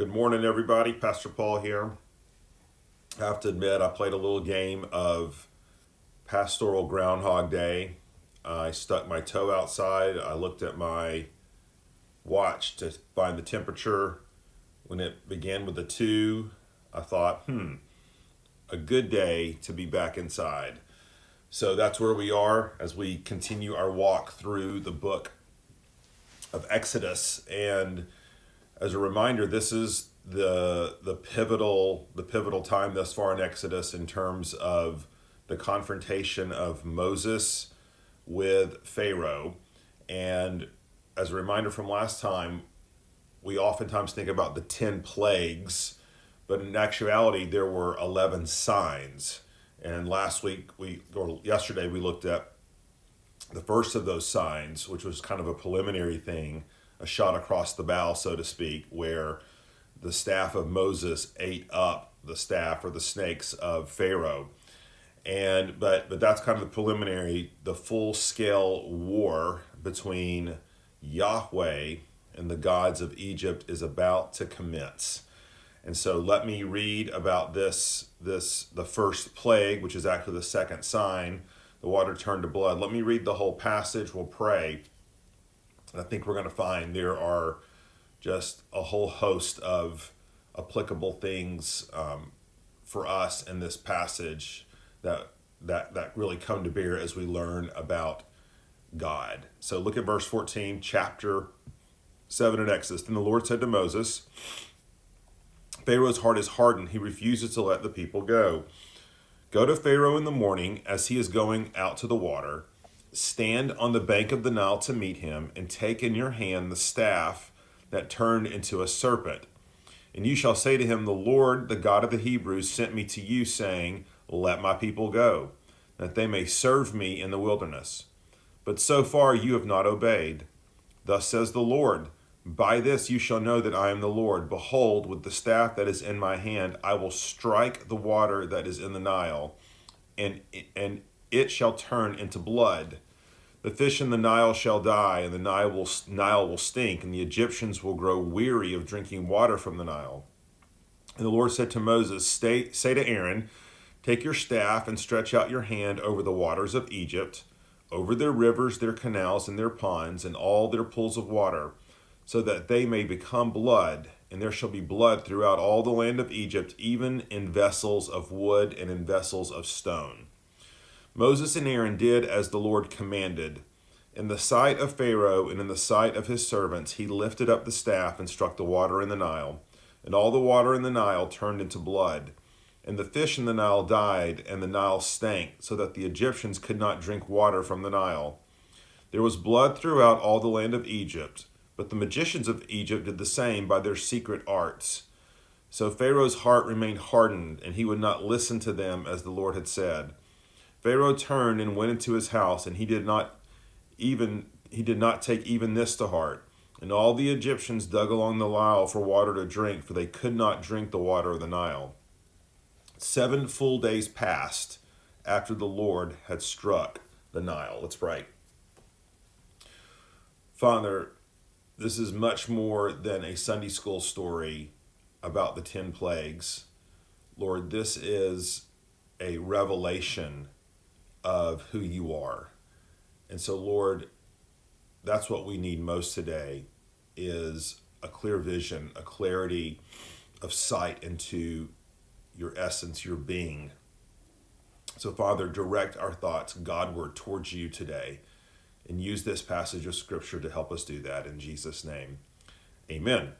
Good morning, everybody. Pastor Paul here. I have to admit, I played a little game of Pastoral Groundhog Day. I stuck my toe outside. I looked at my watch to find the temperature. When it began with a two, I thought, hmm, a good day to be back inside. So that's where we are as we continue our walk through the book of Exodus. And as a reminder, this is the the pivotal the pivotal time thus far in Exodus in terms of the confrontation of Moses with Pharaoh. And as a reminder from last time, we oftentimes think about the 10 plagues, but in actuality, there were 11 signs. And last week, we or yesterday, we looked at the first of those signs, which was kind of a preliminary thing, a shot across the bow, so to speak, where the staff of Moses ate up the staff or the snakes of Pharaoh. And but but that's kind of the preliminary, the full scale war between Yahweh and the gods of Egypt is about to commence. And so let me read about this this the first plague, which is actually the second sign, the water turned to blood. Let me read the whole passage, we'll pray. I think we're going to find there are just a whole host of applicable things um, for us in this passage that that that really come to bear as we learn about God. So look at verse 14, chapter 7 in Exodus. Then the Lord said to Moses, Pharaoh's heart is hardened. He refuses to let the people go. Go to Pharaoh in the morning as he is going out to the water. Stand on the bank of the Nile to meet him, and take in your hand the staff that turned into a serpent. And you shall say to him, The Lord, the God of the Hebrews, sent me to you, saying, Let my people go, that they may serve me in the wilderness. But so far you have not obeyed. Thus says the Lord, By this you shall know that I am the Lord. Behold, with the staff that is in my hand, I will strike the water that is in the Nile, and, and it shall turn into blood the fish in the Nile shall die, and the Nile will, Nile will stink, and the Egyptians will grow weary of drinking water from the Nile. And the Lord said to Moses, Stay, Say to Aaron, Take your staff and stretch out your hand over the waters of Egypt, over their rivers, their canals, and their ponds, and all their pools of water, so that they may become blood, and there shall be blood throughout all the land of Egypt, even in vessels of wood and in vessels of stone. Moses and Aaron did as the Lord commanded. In the sight of Pharaoh and in the sight of his servants, he lifted up the staff and struck the water in the Nile. And all the water in the Nile turned into blood. And the fish in the Nile died, and the Nile stank, so that the Egyptians could not drink water from the Nile. There was blood throughout all the land of Egypt, but the magicians of Egypt did the same by their secret arts. So Pharaoh's heart remained hardened, and he would not listen to them as the Lord had said. Pharaoh turned and went into his house, and he did not even he did not take even this to heart. And all the Egyptians dug along the Nile for water to drink, for they could not drink the water of the Nile. Seven full days passed after the Lord had struck the Nile. Let's pray. Father, this is much more than a Sunday school story about the ten plagues. Lord, this is a revelation of who you are. And so, Lord, that's what we need most today is a clear vision, a clarity of sight into your essence, your being. So, Father, direct our thoughts Godward towards you today and use this passage of Scripture to help us do that in Jesus' name. Amen.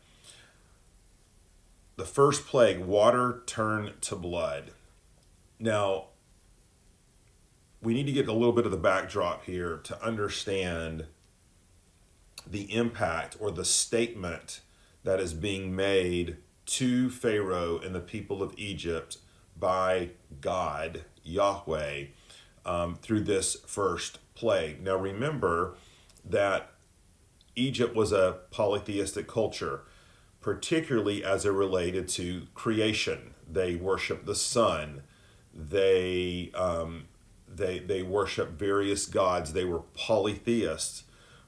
The first plague, water turned to blood. Now, we need to get a little bit of the backdrop here to understand the impact or the statement that is being made to Pharaoh and the people of Egypt by God, Yahweh, um, through this first plague. Now, remember that Egypt was a polytheistic culture, particularly as it related to creation. They worshiped the sun. They um, they they worship various gods. They were polytheists,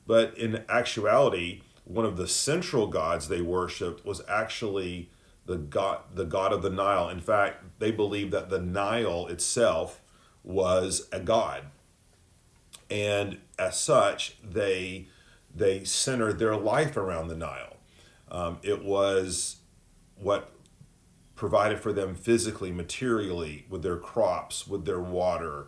but in actuality, one of the central gods they worshipped was actually the god the god of the Nile. In fact, they believed that the Nile itself was a god, and as such, they they centered their life around the Nile. Um, it was what provided for them physically, materially, with their crops, with their water,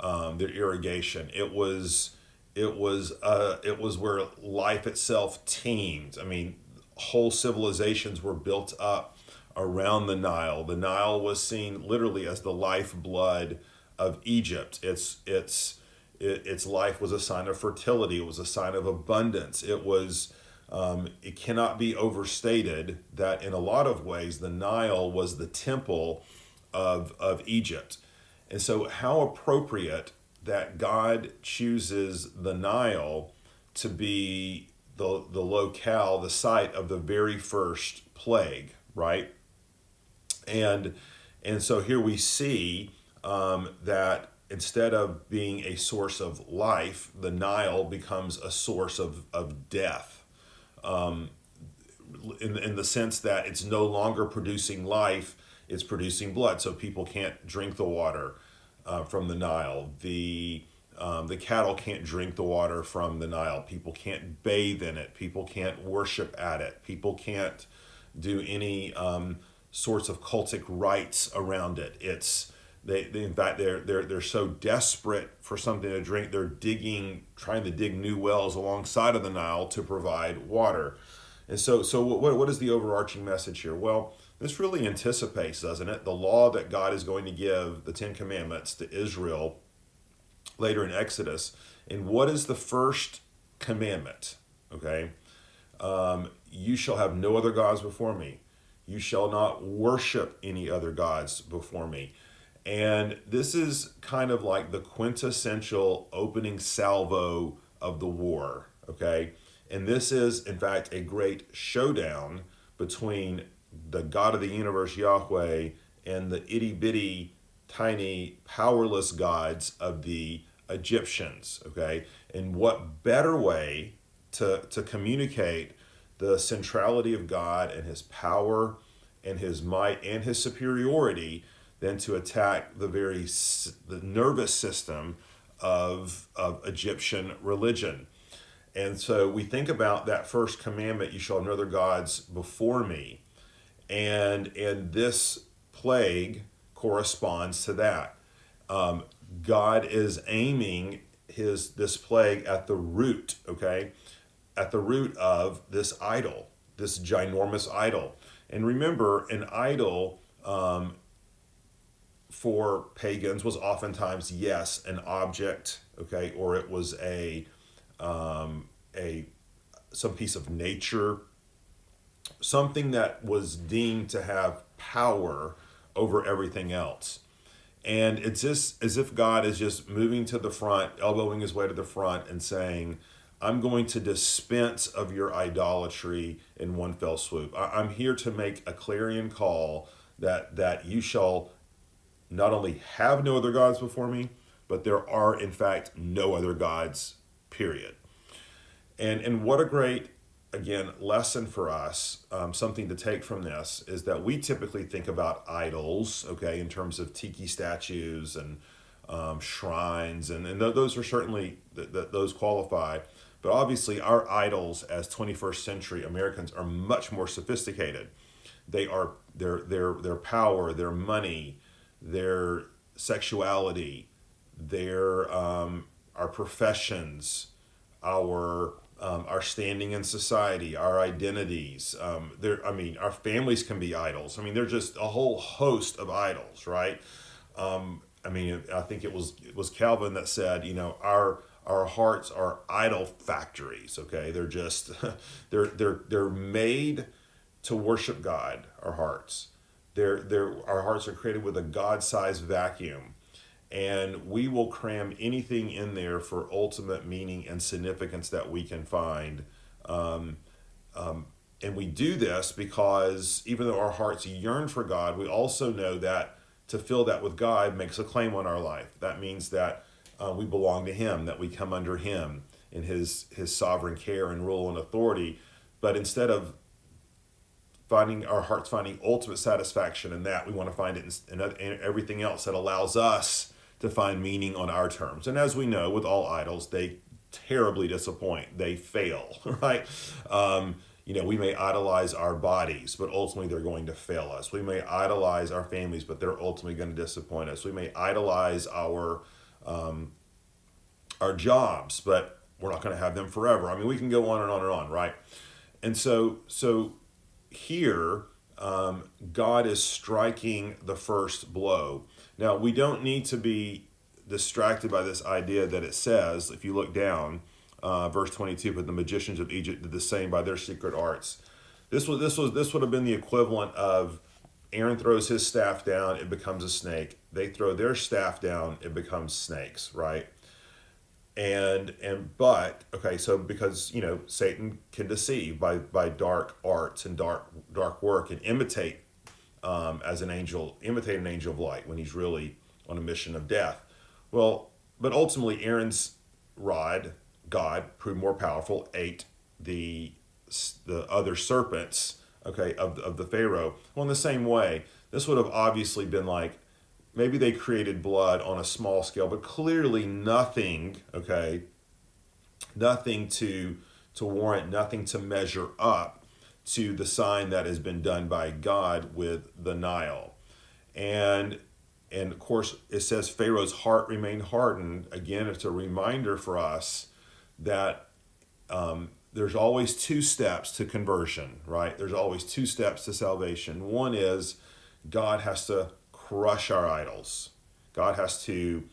um, their irrigation. It was it was uh, it was where life itself teemed. I mean, whole civilizations were built up around the Nile. The Nile was seen literally as the lifeblood of Egypt. Its its its life was a sign of fertility. It was a sign of abundance. It was um, it cannot be overstated that in a lot of ways the Nile was the temple of of Egypt. And so, how appropriate that God chooses the Nile to be the, the locale, the site of the very first plague, right? And and so here we see um, that instead of being a source of life, the Nile becomes a source of, of death. Um, in, in the sense that it's no longer producing life, it's producing blood. So people can't drink the water uh, from the Nile. The um, the cattle can't drink the water from the Nile. People can't bathe in it. People can't worship at it. People can't do any um, sorts of cultic rites around it. It's they, they in fact they're they're they're so desperate for something to drink. They're digging, trying to dig new wells alongside of the Nile to provide water. And so so what what is the overarching message here? Well this really anticipates, doesn't it, the law that God is going to give, the Ten Commandments, to Israel later in Exodus. And what is the first commandment? Okay. Um, you shall have no other gods before me. You shall not worship any other gods before me. And this is kind of like the quintessential opening salvo of the war. Okay. And this is, in fact, a great showdown between the God of the universe, Yahweh, and the itty bitty, tiny, powerless gods of the Egyptians. Okay, and what better way to to communicate the centrality of God and His power and His might and His superiority than to attack the very the nervous system of of Egyptian religion. And so we think about that first commandment, you shall have no other gods before me and and this plague corresponds to that. Um, God is aiming his this plague at the root, okay, at the root of this idol, this ginormous idol. And remember, an idol um, for pagans was oftentimes yes an object, okay, or it was a um, a some piece of nature something that was deemed to have power over everything else. And it's just as if God is just moving to the front, elbowing his way to the front, and saying, I'm going to dispense of your idolatry in one fell swoop. I'm here to make a clarion call that, that you shall not only have no other gods before me, but there are, in fact, no other gods, period. And, and what a great again lesson for us um, something to take from this is that we typically think about idols okay in terms of tiki statues and um, shrines and, and th- those are certainly th- th- those qualify. But obviously our idols as 21st century americans are much more sophisticated. They are their their their power their money their sexuality their um, our professions our um, our standing in society, our identities. Um, there, I mean, our families can be idols. I mean, they're just a whole host of idols, right? Um, I mean, I think it was it was Calvin that said, you know, our our hearts are idol factories. Okay, they're just they're they're they're made to worship God. Our hearts, they're they're our hearts are created with a God-sized vacuum and we will cram anything in there for ultimate meaning and significance that we can find. Um, um, and we do this because even though our hearts yearn for God, we also know that to fill that with God makes a claim on our life. That means that uh, we belong to Him, that we come under Him in His His sovereign care and rule and authority. but instead of finding our hearts finding ultimate satisfaction in that, we want to find it in, in everything else that allows us to find meaning on our terms. And as we know, with all idols, they terribly disappoint. They fail, right? Um, you know, we may idolize our bodies, but ultimately they're going to fail us. We may idolize our families, but they're ultimately going to disappoint us. We may idolize our um, our jobs, but we're not going to have them forever. I mean, we can go on and on and on, right? And so, so here, um, God is striking the first blow. Now, we don't need to be distracted by this idea that it says, if you look down, uh, verse 22, but the magicians of Egypt did the same by their secret arts. This was this was this would have been the equivalent of Aaron throws his staff down, it becomes a snake. They throw their staff down, it becomes snakes, right? And and but okay, so because you know Satan can deceive by by dark arts and dark dark work and imitate um, as an angel, imitate an angel of light when he's really on a mission of death. Well, but ultimately Aaron's rod God proved more powerful, ate the the other serpents, okay, of, of the Pharaoh. Well, in the same way, this would have obviously been like maybe they created blood on a small scale, but clearly nothing, okay, nothing to to warrant, nothing to measure up to the sign that has been done by God with the Nile. And and of course it says Pharaoh's heart remained hardened. Again, it's a reminder for us that um, there's always two steps to conversion, right? There's always two steps to salvation. One is God has to crush our idols. God has to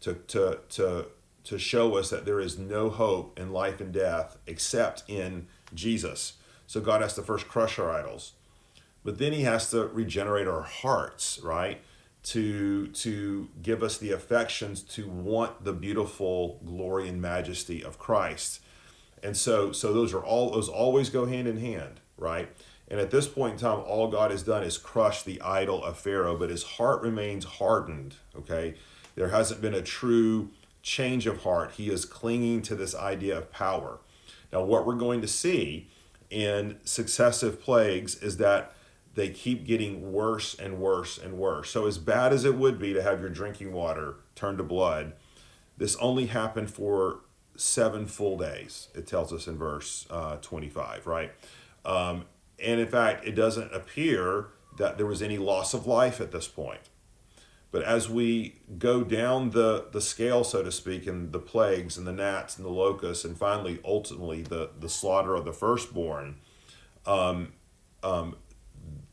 to to to to show us that there is no hope in life and death except in Jesus. So God has to first crush our idols. But then he has to regenerate our hearts, right? to to give us the affections to want the beautiful glory and majesty of Christ. And so so those are all those always go hand in hand, right? And at this point in time, all God has done is crush the idol of Pharaoh, but his heart remains hardened. Okay. There hasn't been a true change of heart. He is clinging to this idea of power. Now, what we're going to see in successive plagues is that they keep getting worse and worse and worse. So, as bad as it would be to have your drinking water turn to blood, this only happened for seven full days, it tells us in verse uh, 25, right? Um, and in fact, it doesn't appear that there was any loss of life at this point. But as we go down the, the scale, so to speak, and the plagues and the gnats and the locusts, and finally, ultimately, the, the slaughter of the firstborn, um, um,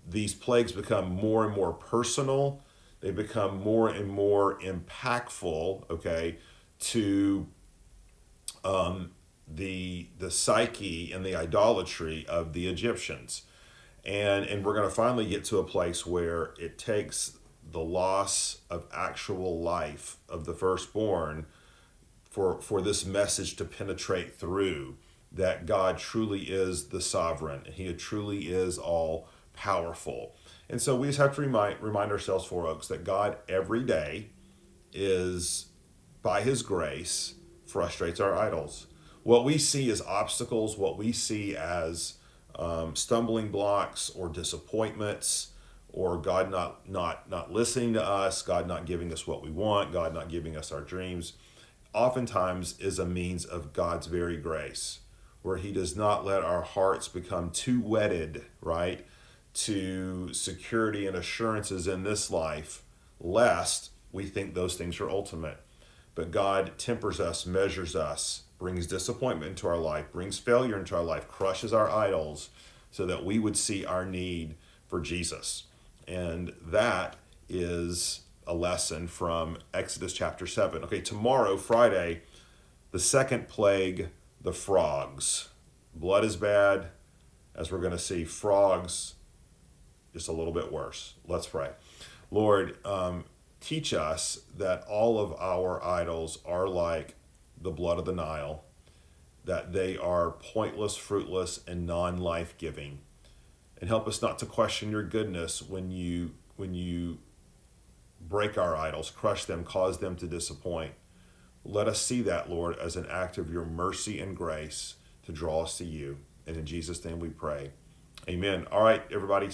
these plagues become more and more personal. They become more and more impactful, okay, to um, the the psyche and the idolatry of the Egyptians. And and we're going to finally get to a place where it takes the loss of actual life of the firstborn for for this message to penetrate through that God truly is the sovereign and he truly is all powerful. And so we just have to remind remind ourselves, Four Oaks, that God every day is by His grace frustrates our idols. What we see as obstacles, what we see as um, stumbling blocks or disappointments, or God not not not listening to us, God not giving us what we want, God not giving us our dreams, oftentimes is a means of God's very grace, where He does not let our hearts become too wedded, right? to security and assurances in this life, lest we think those things are ultimate. But God tempers us, measures us, brings disappointment into our life, brings failure into our life, crushes our idols, so that we would see our need for Jesus. And that is a lesson from Exodus chapter 7. Okay, tomorrow, Friday, the second plague, the frogs. Blood is bad, as we're going to see. Frogs just a little bit worse. Let's pray. Lord, um, teach us that all of our idols are like the blood of the Nile, that they are pointless, fruitless, and non life giving. And help us not to question your goodness when you when you break our idols, crush them, cause them to disappoint. Let us see that, Lord, as an act of your mercy and grace to draw us to you. And in Jesus' name we pray. Amen. All right, everybody.